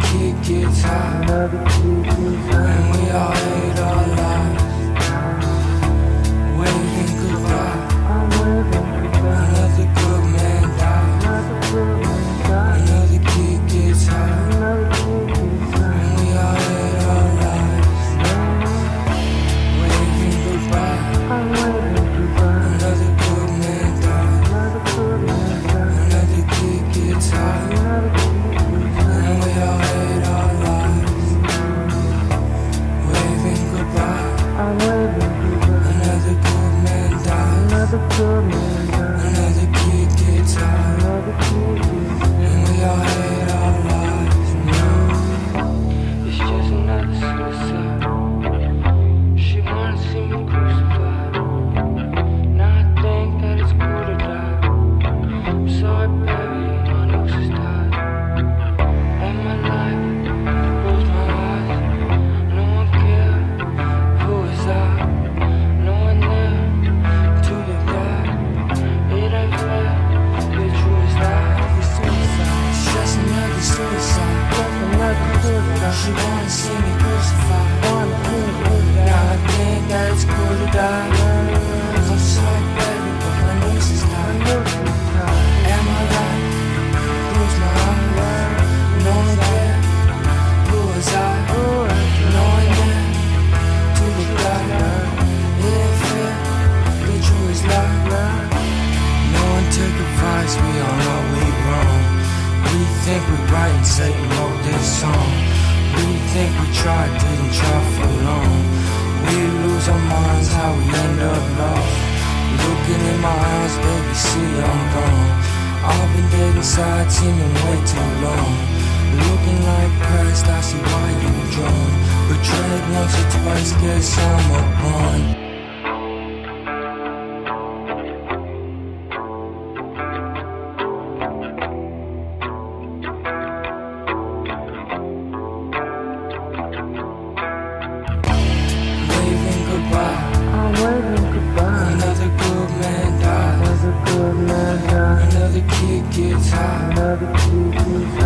kid gets high. And we all hate suicide. She wanna see me crucified. Wanna me crucified. Now I think that it's cool to die. I'm sorry, baby, but my nose is tied. And I life close my. No one care who was I. No one there to the die. It ain't fair. The truth is lie. No one took advice. We all know we wrong. We think we're right and Satan wrote this song. Think we tried, didn't try for long. We lose our minds, how we end up lost. Looking in my eyes, baby, see I'm gone. I've been dead inside, seeming way too long. Looking like Christ, I see why you were drawn. Betrayed once or twice, guess I'm a pawn. Thank you.